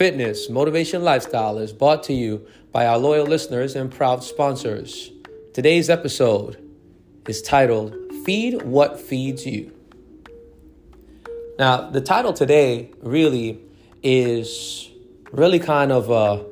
fitness, motivation, lifestyle is brought to you by our loyal listeners and proud sponsors. Today's episode is titled Feed What Feeds You. Now, the title today really is really kind of a,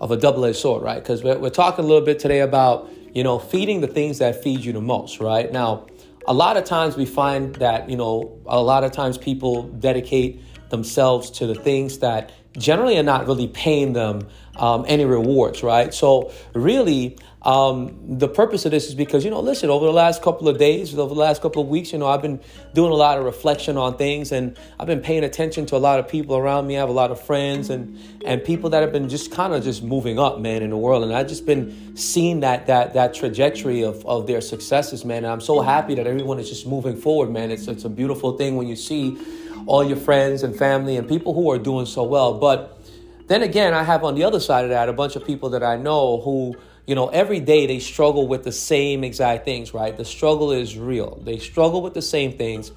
of a double edged sword, right? Because we're, we're talking a little bit today about, you know, feeding the things that feed you the most, right? Now, a lot of times we find that, you know, a lot of times people dedicate themselves to the things that generally are not really paying them um, any rewards, right? So, really, um, the purpose of this is because, you know, listen, over the last couple of days, over the last couple of weeks, you know, I've been doing a lot of reflection on things and I've been paying attention to a lot of people around me. I have a lot of friends and, and people that have been just kind of just moving up, man, in the world. And I've just been seeing that, that, that trajectory of, of their successes, man. And I'm so happy that everyone is just moving forward, man. It's, it's a beautiful thing when you see all your friends and family and people who are doing so well. But then again, I have on the other side of that a bunch of people that I know who, you know, every day they struggle with the same exact things, right? The struggle is real. They struggle with the same things.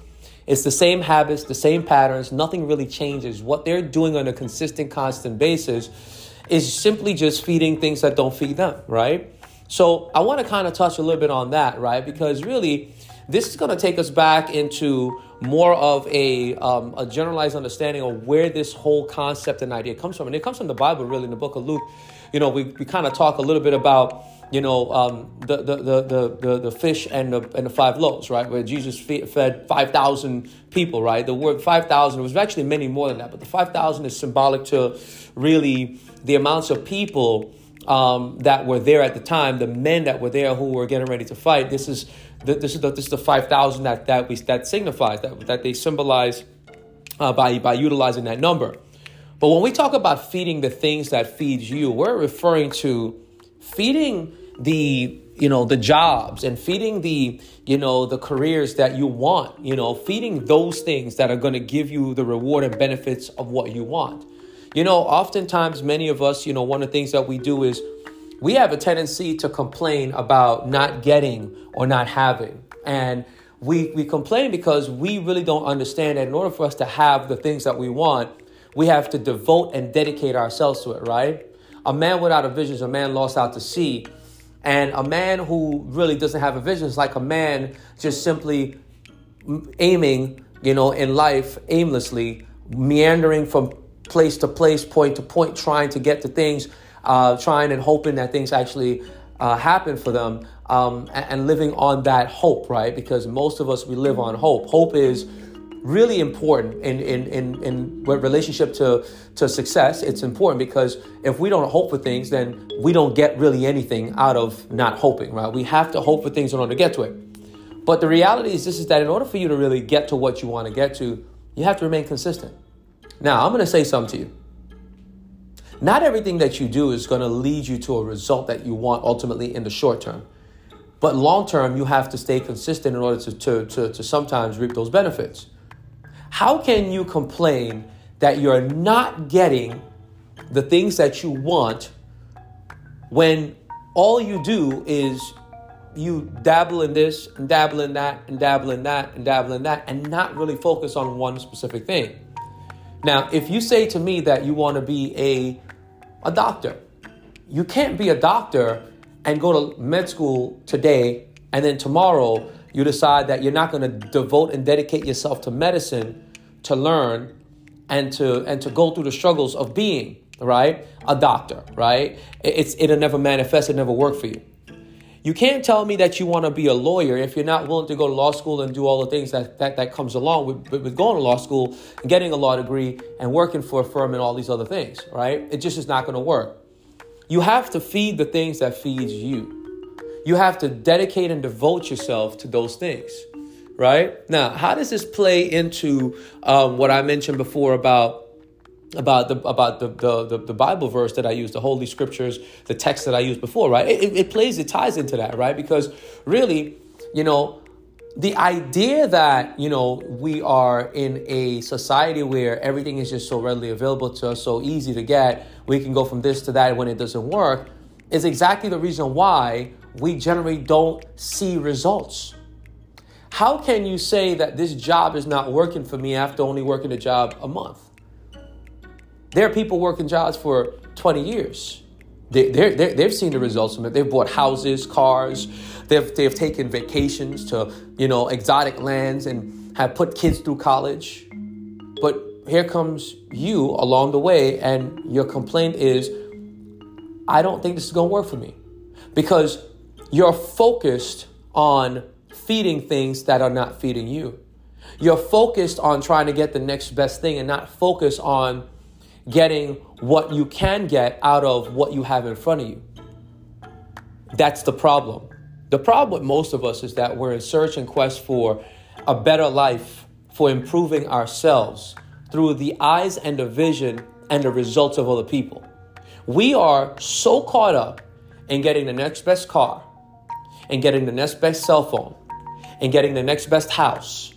It's the same habits, the same patterns. Nothing really changes. What they're doing on a consistent, constant basis is simply just feeding things that don't feed them, right? So I want to kind of touch a little bit on that, right? Because really, this is going to take us back into more of a, um, a generalized understanding of where this whole concept and idea comes from. And it comes from the Bible, really, in the book of Luke. You know, we, we kind of talk a little bit about, you know, um, the, the, the, the, the, fish and the, and the five loaves, right? Where Jesus fed 5,000 people, right? The word 5,000 was actually many more than that, but the 5,000 is symbolic to really the amounts of people um, that were there at the time, the men that were there who were getting ready to fight. This is this is the, this is the five thousand that that we that signifies that that they symbolize uh, by by utilizing that number. But when we talk about feeding the things that feeds you, we're referring to feeding the you know the jobs and feeding the you know the careers that you want you know feeding those things that are going to give you the reward and benefits of what you want you know, oftentimes, many of us, you know, one of the things that we do is we have a tendency to complain about not getting or not having. And we, we complain because we really don't understand that in order for us to have the things that we want, we have to devote and dedicate ourselves to it, right? A man without a vision is a man lost out to sea. And a man who really doesn't have a vision is like a man just simply aiming, you know, in life aimlessly, meandering from place to place, point to point, trying to get to things, uh, trying and hoping that things actually uh, happen for them, um, and, and, living on that hope, right? Because most of us, we live on hope. Hope is really important in, in, in, in relationship to, to success. It's important because if we don't hope for things, then we don't get really anything out of not hoping, right? We have to hope for things in order to get to it. But the reality is this is that in order for you to really get to what you want to get to, you have to remain consistent. Now, I'm going to say something to you. Not everything that you do is going to lead you to a result that you want ultimately in the short term. But long term, you have to stay consistent in order to, to, to, to sometimes reap those benefits. How can you complain that you're not getting the things that you want when all you do is you dabble in this and dabble in that and dabble in that and dabble in that and not really focus on one specific thing? Now, if you say to me that you want to be a, a doctor, you can't be a doctor and go to med school today and then tomorrow you decide that you're not going to devote and dedicate yourself to medicine to learn and to and to go through the struggles of being right a doctor right? It's it'll never manifest it never work for you you can't tell me that you want to be a lawyer if you're not willing to go to law school and do all the things that, that, that comes along with, with going to law school and getting a law degree and working for a firm and all these other things, right? It just is not going to work. You have to feed the things that feeds you. You have to dedicate and devote yourself to those things, right? Now, how does this play into um, what I mentioned before about about the about the, the, the Bible verse that I use, the Holy Scriptures, the text that I used before, right? It, it plays, it ties into that, right? Because really, you know, the idea that you know we are in a society where everything is just so readily available to us, so easy to get, we can go from this to that when it doesn't work, is exactly the reason why we generally don't see results. How can you say that this job is not working for me after only working a job a month? There are people working jobs for 20 years. They, they're, they're, they've seen the results from it. They've bought houses, cars. They've, they've taken vacations to, you know, exotic lands and have put kids through college. But here comes you along the way, and your complaint is, I don't think this is going to work for me. Because you're focused on feeding things that are not feeding you. You're focused on trying to get the next best thing and not focus on getting what you can get out of what you have in front of you. That's the problem. The problem with most of us is that we're in search and quest for a better life, for improving ourselves through the eyes and the vision and the results of other people. We are so caught up in getting the next best car, and getting the next best cell phone, and getting the next best house,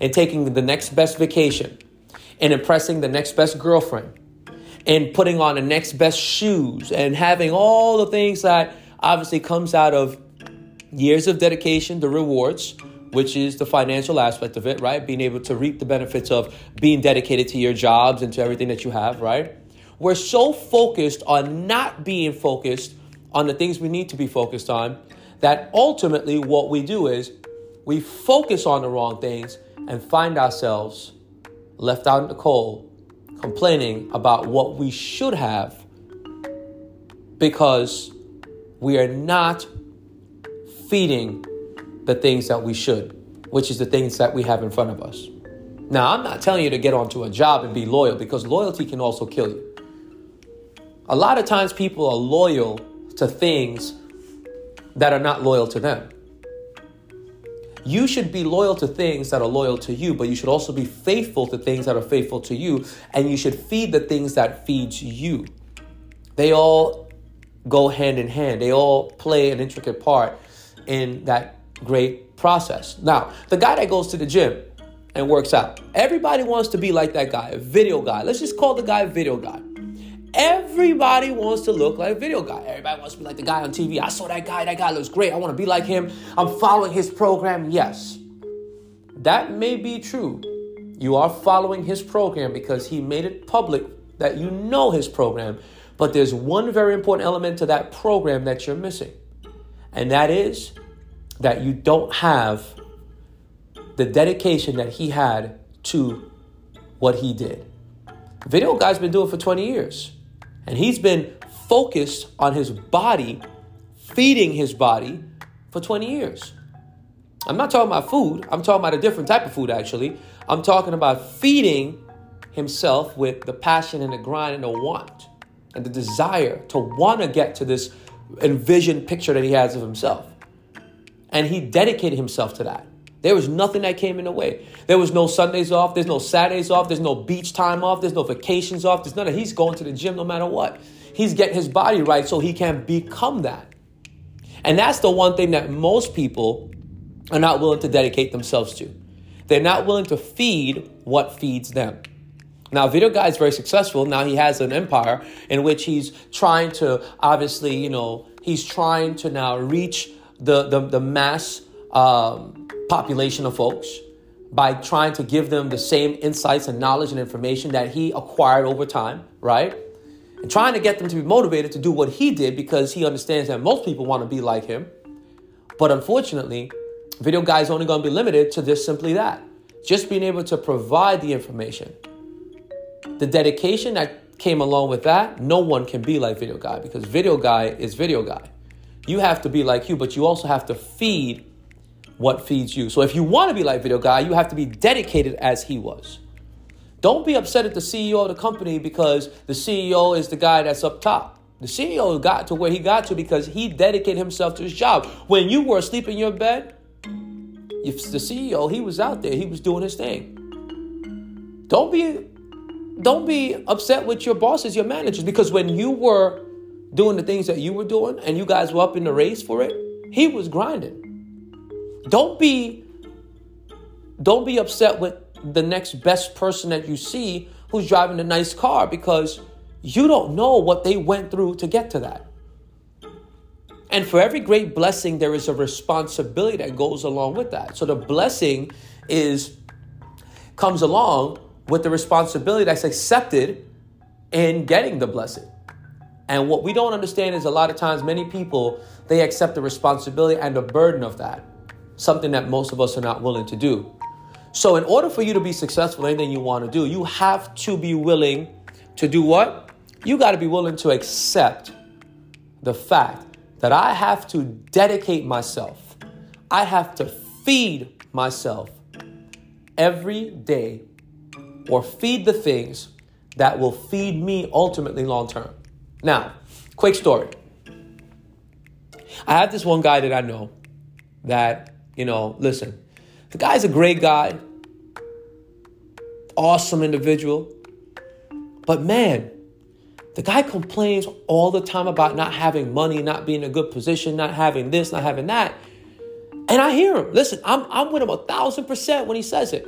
and taking the next best vacation, and impressing the next best girlfriend, and putting on the next best shoes, and having all the things that obviously comes out of years of dedication, the rewards, which is the financial aspect of it, right? Being able to reap the benefits of being dedicated to your jobs and to everything that you have, right? We're so focused on not being focused on the things we need to be focused on that ultimately what we do is we focus on the wrong things and find ourselves left out in the cold complaining about what we should have because we are not feeding the things that we should, which is the things that we have in front of us. Now, I'm not telling you to get onto a job and be loyal because loyalty can also kill you. A lot of times people are loyal to things that are not loyal to them. You should be loyal to things that are loyal to you, but you should also be faithful to things that are faithful to you, and you should feed the things that feeds you. They all go hand in hand. They all play an intricate part in that great process. Now, the guy that goes to the gym and works out, everybody wants to be like that guy, a video guy. Let's just call the guy video guy. Everybody wants to look like a video guy. Everybody wants to be like the guy on TV. I saw that guy. That guy looks great. I want to be like him. I'm following his program. Yes, that may be true. You are following his program because he made it public that you know his program. But there's one very important element to that program that you're missing, and that is that you don't have the dedication that he had to what he did. Video guy's been doing for 20 years. And he's been focused on his body, feeding his body for 20 years. I'm not talking about food, I'm talking about a different type of food actually. I'm talking about feeding himself with the passion and the grind and the want and the desire to want to get to this envisioned picture that he has of himself. And he dedicated himself to that. There was nothing that came in the way. There was no Sundays off. There's no Saturdays off. There's no beach time off. There's no vacations off. There's none of He's going to the gym no matter what. He's getting his body right so he can become that. And that's the one thing that most people are not willing to dedicate themselves to. They're not willing to feed what feeds them. Now, Video Guy is very successful. Now he has an empire in which he's trying to, obviously, you know, he's trying to now reach the, the, the mass um, population of folks by trying to give them the same insights and knowledge and information that he acquired over time, right? And trying to get them to be motivated to do what he did because he understands that most people want to be like him. But unfortunately, Video Guy is only going to be limited to just simply that just being able to provide the information. The dedication that came along with that, no one can be like Video Guy because Video Guy is Video Guy. You have to be like you, but you also have to feed what feeds you. So if you want to be like Video Guy, you have to be dedicated as he was. Don't be upset at the CEO of the company because the CEO is the guy that's up top. The CEO got to where he got to because he dedicated himself to his job. When you were asleep in your bed, if the CEO, he was out there, he was doing his thing. Don't be don't be upset with your bosses, your managers, because when you were doing the things that you were doing and you guys were up in the race for it, he was grinding. Don't be don't be upset with the next best person that you see who's driving a nice car because you don't know what they went through to get to that. And for every great blessing, there is a responsibility that goes along with that. So the blessing is comes along with the responsibility that's accepted in getting the blessing. And what we don't understand is a lot of times many people they accept the responsibility and the burden of that, something that most of us are not willing to do. So, in order for you to be successful in anything you want to do, you have to be willing to do what? You got to be willing to accept the fact that I have to dedicate myself, I have to feed myself every day or feed the things that will feed me ultimately long term. Now, quick story. I have this one guy that I know that, you know, listen, the guy's a great guy, awesome individual, but man, the guy complains all the time about not having money, not being in a good position, not having this, not having that. And I hear him. Listen, I'm, I'm with him a thousand percent when he says it.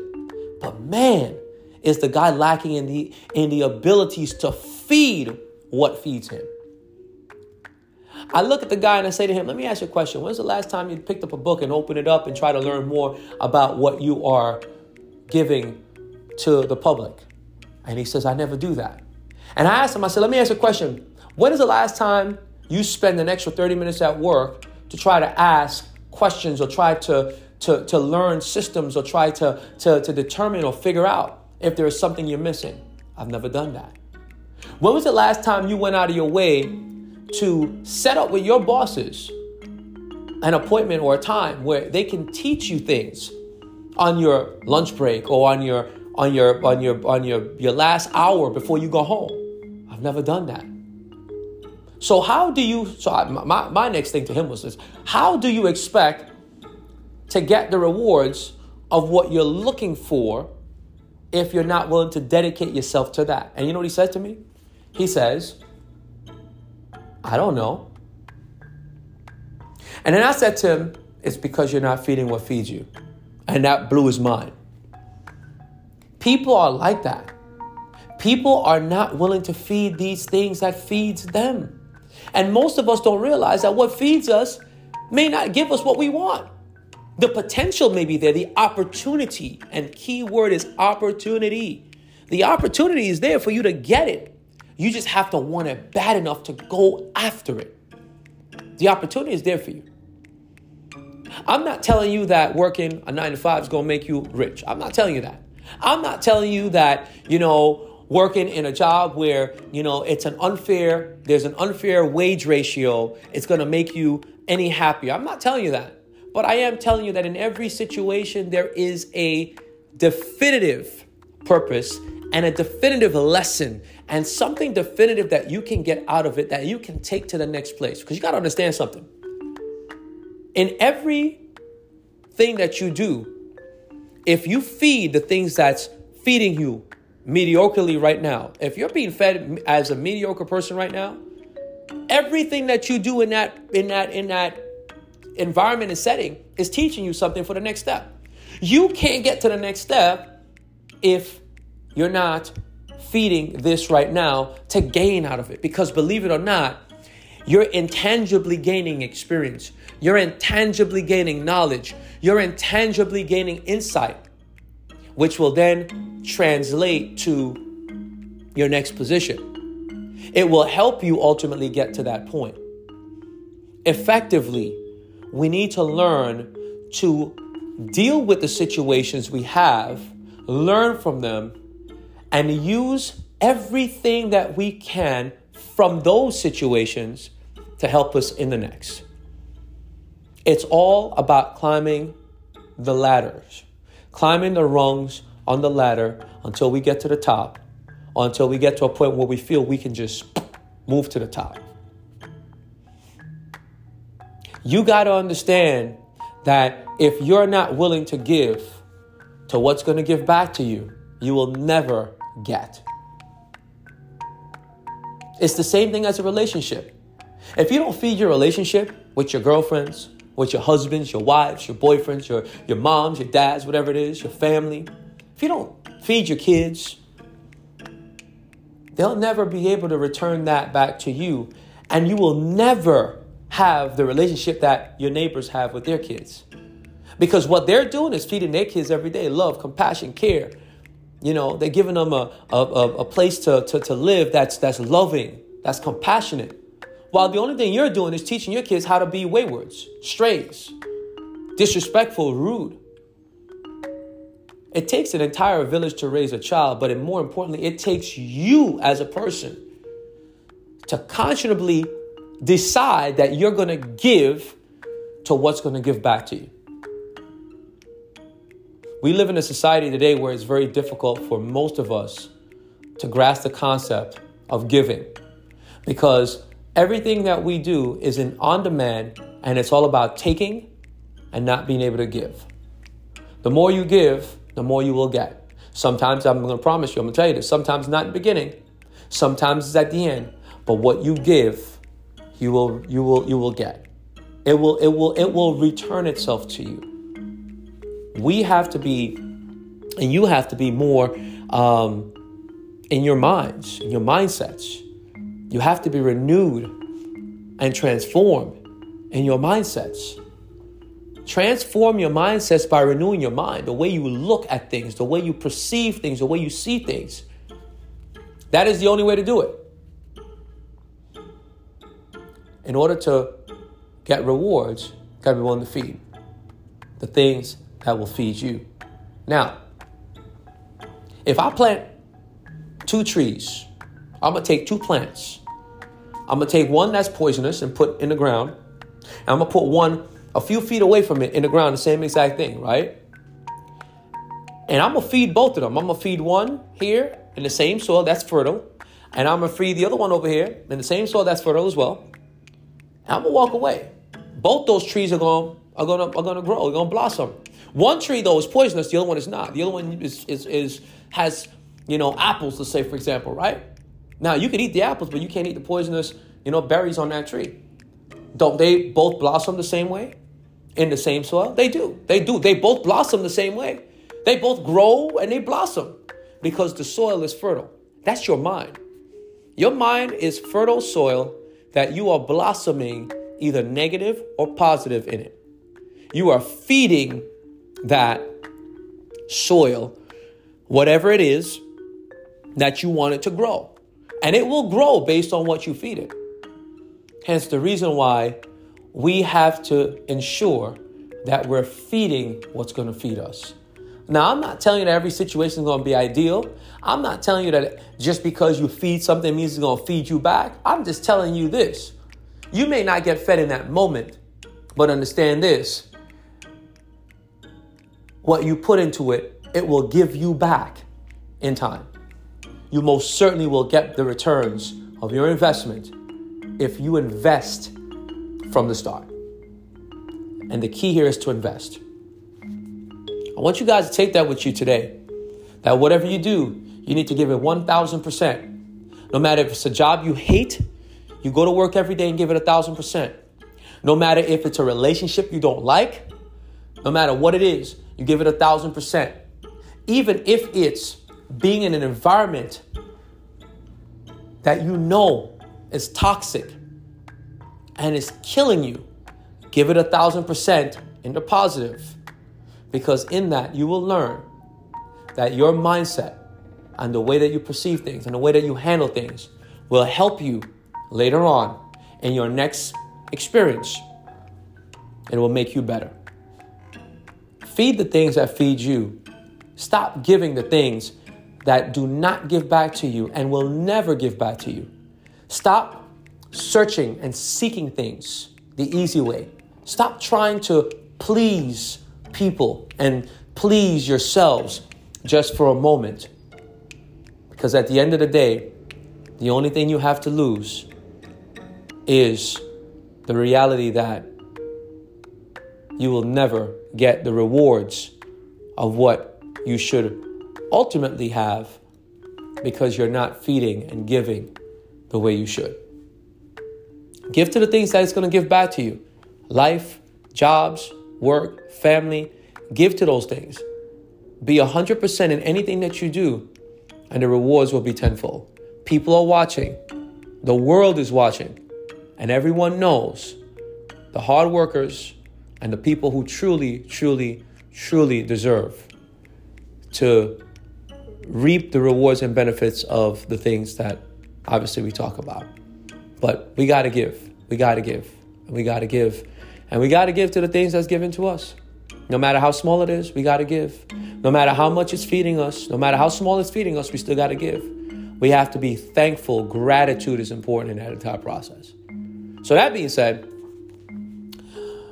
But man, is the guy lacking in the in the abilities to feed what feeds him. I look at the guy and I say to him, let me ask you a question. When's the last time you picked up a book and opened it up and try to learn more about what you are giving to the public? And he says, I never do that. And I asked him, I said, let me ask you a question. When is the last time you spend an extra 30 minutes at work to try to ask questions or try to, to, to learn systems or try to, to, to determine or figure out if there is something you're missing? I've never done that. When was the last time you went out of your way to set up with your bosses an appointment or a time where they can teach you things on your lunch break or on your on your on your on your your last hour before you go home? I've never done that. So how do you so I, my, my next thing to him was this how do you expect to get the rewards of what you're looking for if you're not willing to dedicate yourself to that. And you know what he said to me? He says, I don't know. And then I said to him, It's because you're not feeding what feeds you. And that blew his mind. People are like that. People are not willing to feed these things that feeds them. And most of us don't realize that what feeds us may not give us what we want. The potential may be there, the opportunity, and key word is opportunity. The opportunity is there for you to get it. You just have to want it bad enough to go after it. The opportunity is there for you. I'm not telling you that working a nine to five is going to make you rich. I'm not telling you that. I'm not telling you that, you know, working in a job where, you know, it's an unfair, there's an unfair wage ratio, it's going to make you any happier. I'm not telling you that. But I am telling you that in every situation, there is a definitive purpose and a definitive lesson and something definitive that you can get out of it that you can take to the next place. Because you got to understand something. In every thing that you do, if you feed the things that's feeding you mediocrely right now, if you're being fed as a mediocre person right now, everything that you do in that in that in that environment and setting is teaching you something for the next step. You can't get to the next step if you're not feeding this right now to gain out of it. Because believe it or not, you're intangibly gaining experience, you're intangibly gaining knowledge, you're intangibly gaining insight, which will then translate to your next position. It will help you ultimately get to that point. Effectively, we need to learn to deal with the situations we have, learn from them, and use everything that we can from those situations to help us in the next. It's all about climbing the ladders, climbing the rungs on the ladder until we get to the top, until we get to a point where we feel we can just move to the top. You got to understand that if you're not willing to give to what's going to give back to you, you will never get. It's the same thing as a relationship. If you don't feed your relationship with your girlfriends, with your husbands, your wives, your boyfriends, your, your moms, your dads, whatever it is, your family, if you don't feed your kids, they'll never be able to return that back to you. And you will never have the relationship that your neighbors have with their kids. Because what they're doing is feeding their kids every day love, compassion, care. You know, they're giving them a, a, a, place to, to, to live that's, that's loving, that's compassionate. While the only thing you're doing is teaching your kids how to be waywards, strays, disrespectful, rude. It takes an entire village to raise a child, but more importantly, it takes you as a person to conscionably decide that you're going to give to what's going to give back to you. We live in a society today where it's very difficult for most of us to grasp the concept of giving because everything that we do is in on demand and it's all about taking and not being able to give. The more you give, the more you will get. Sometimes I'm going to promise you, I'm going to tell you this. Sometimes not in the beginning, sometimes it's at the end. But what you give, you will you will you will get. It will it will it will return itself to you. We have to be, and you have to be more um, in your minds, in your mindsets. You have to be renewed and transformed in your mindsets. Transform your mindsets by renewing your mind, the way you look at things, the way you perceive things, the way you see things. That is the only way to do it. In order to get rewards, gotta be willing to feed the things that will feed you. Now, if I plant two trees, I'm gonna take two plants. I'm gonna take one that's poisonous and put in the ground, and I'm gonna put one a few feet away from it in the ground, the same exact thing, right? And I'm gonna feed both of them. I'm gonna feed one here in the same soil that's fertile, and I'm gonna feed the other one over here in the same soil that's fertile as well. And I'm gonna walk away. Both those trees are gonna are gonna are gonna grow, They're gonna blossom. One tree though is poisonous, the other one is not. The other one is is, is has you know apples, let's say for example, right? Now you can eat the apples, but you can't eat the poisonous you know berries on that tree. Don't they both blossom the same way? in the same soil? They do. They do. They both blossom the same way. They both grow and they blossom because the soil is fertile. That's your mind. Your mind is fertile soil that you are blossoming either negative or positive in it. You are feeding that soil, whatever it is that you want it to grow. And it will grow based on what you feed it. Hence the reason why we have to ensure that we're feeding what's going to feed us. Now, I'm not telling you that every situation is going to be ideal. I'm not telling you that just because you feed something means it's going to feed you back. I'm just telling you this. You may not get fed in that moment, but understand this. What you put into it, it will give you back in time. You most certainly will get the returns of your investment if you invest from the start. And the key here is to invest. I want you guys to take that with you today. That whatever you do, you need to give it 1000%. No matter if it's a job you hate, you go to work every day and give it 1000%. No matter if it's a relationship you don't like, no matter what it is, you give it a 1000%. Even if it's being in an environment that you know is toxic, and is killing you, give it a thousand percent in the positive. Because in that, you will learn that your mindset and the way that you perceive things and the way that you handle things will help you later on in your next experience. It will make you better. Feed the things that feed you. Stop giving the things that do not give back to you and will never give back to you. Stop searching and seeking things the easy way. Stop trying to please people and please yourselves just for a moment. Because at the end of the day, the only thing you have to lose is the reality that you will never get the rewards of what you should ultimately have because you're not feeding and giving the way you should. Give to the things that it's going to give back to you life, jobs, work, family. Give to those things. Be 100% in anything that you do, and the rewards will be tenfold. People are watching, the world is watching, and everyone knows the hard workers and the people who truly, truly, truly deserve to reap the rewards and benefits of the things that obviously we talk about. But we got to give. We got to give. We got to give. And we got to give to the things that's given to us. No matter how small it is, we got to give. No matter how much it's feeding us, no matter how small it's feeding us, we still got to give. We have to be thankful. Gratitude is important in that entire process. So, that being said,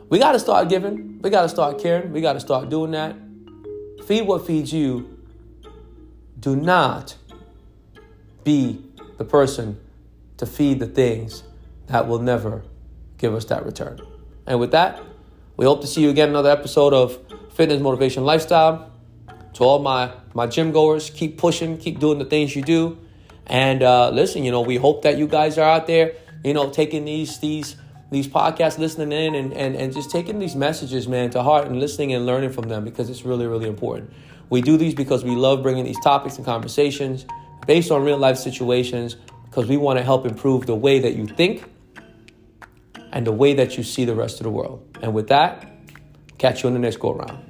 we got to start giving. We got to start caring. We got to start doing that. Feed what feeds you. Do not be the person to feed the things that will never give us that return. And with that, we hope to see you again another episode of Fitness Motivation Lifestyle. To all my my gym goers, keep pushing, keep doing the things you do, and uh, listen. You know, we hope that you guys are out there, you know, taking these these these podcasts, listening in, and and and just taking these messages, man, to heart, and listening and learning from them because it's really really important. We do these because we love bringing these topics and conversations based on real life situations because we want to help improve the way that you think and the way that you see the rest of the world. And with that, catch you on the next go around.